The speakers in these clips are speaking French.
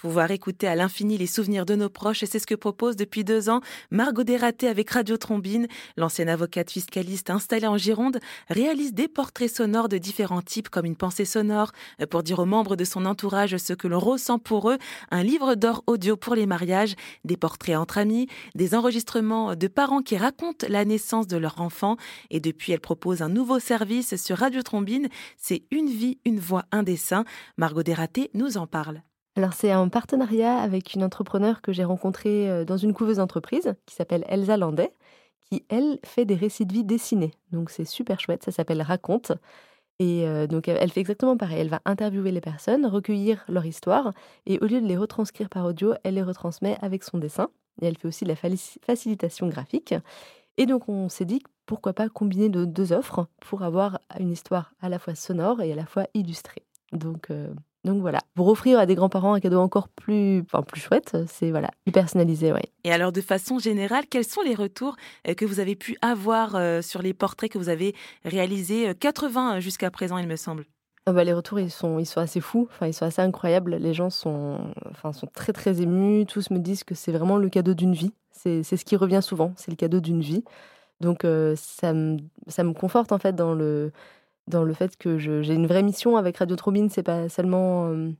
Pouvoir écouter à l'infini les souvenirs de nos proches, et c'est ce que propose depuis deux ans Margot Desraté avec Radio Trombine. L'ancienne avocate fiscaliste installée en Gironde réalise des portraits sonores de différents types comme une pensée sonore pour dire aux membres de son entourage ce que l'on ressent pour eux, un livre d'or audio pour les mariages, des portraits entre amis, des enregistrements de parents qui racontent la naissance de leur enfant et depuis elle propose un nouveau service sur Radio Trombine, c'est Une vie, une voix, un dessin. Margot Desraté nous en parle. Alors c'est un partenariat avec une entrepreneur que j'ai rencontrée euh, dans une couveuse entreprise qui s'appelle Elsa Landais, qui elle fait des récits de vie dessinés. Donc c'est super chouette, ça s'appelle Raconte. Et euh, donc elle fait exactement pareil, elle va interviewer les personnes, recueillir leur histoire, et au lieu de les retranscrire par audio, elle les retransmet avec son dessin. Et elle fait aussi de la facilitation graphique. Et donc on s'est dit pourquoi pas combiner de deux offres pour avoir une histoire à la fois sonore et à la fois illustrée. Donc euh, donc voilà, pour offrir à des grands-parents un cadeau encore plus, enfin, plus chouette, c'est voilà, plus personnalisé. Et alors de façon générale, quels sont les retours euh, que vous avez pu avoir euh, sur les portraits que vous avez réalisés 80 euh, jusqu'à présent, il me semble? Ah bah, les retours, ils sont, ils sont assez fous, enfin, ils sont assez incroyables. Les gens sont, enfin, sont très très émus. Tous me disent que c'est vraiment le cadeau d'une vie. C'est ce qui revient souvent, c'est le cadeau d'une vie. Donc ça, me, ça me conforte en fait dans le, dans le fait que j'ai une vraie mission avec Radio Trobine. C'est pas seulement. Euh,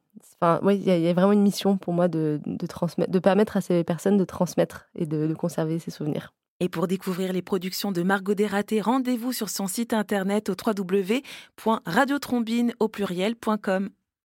enfin, oui, il y, a vraiment une mission pour moi de, de, transmettre, de permettre à ces personnes de transmettre et de, de conserver ces souvenirs. Et pour découvrir les productions de Margot Desraté, rendez-vous sur son site internet au www.radiotrombine au pluriel.com.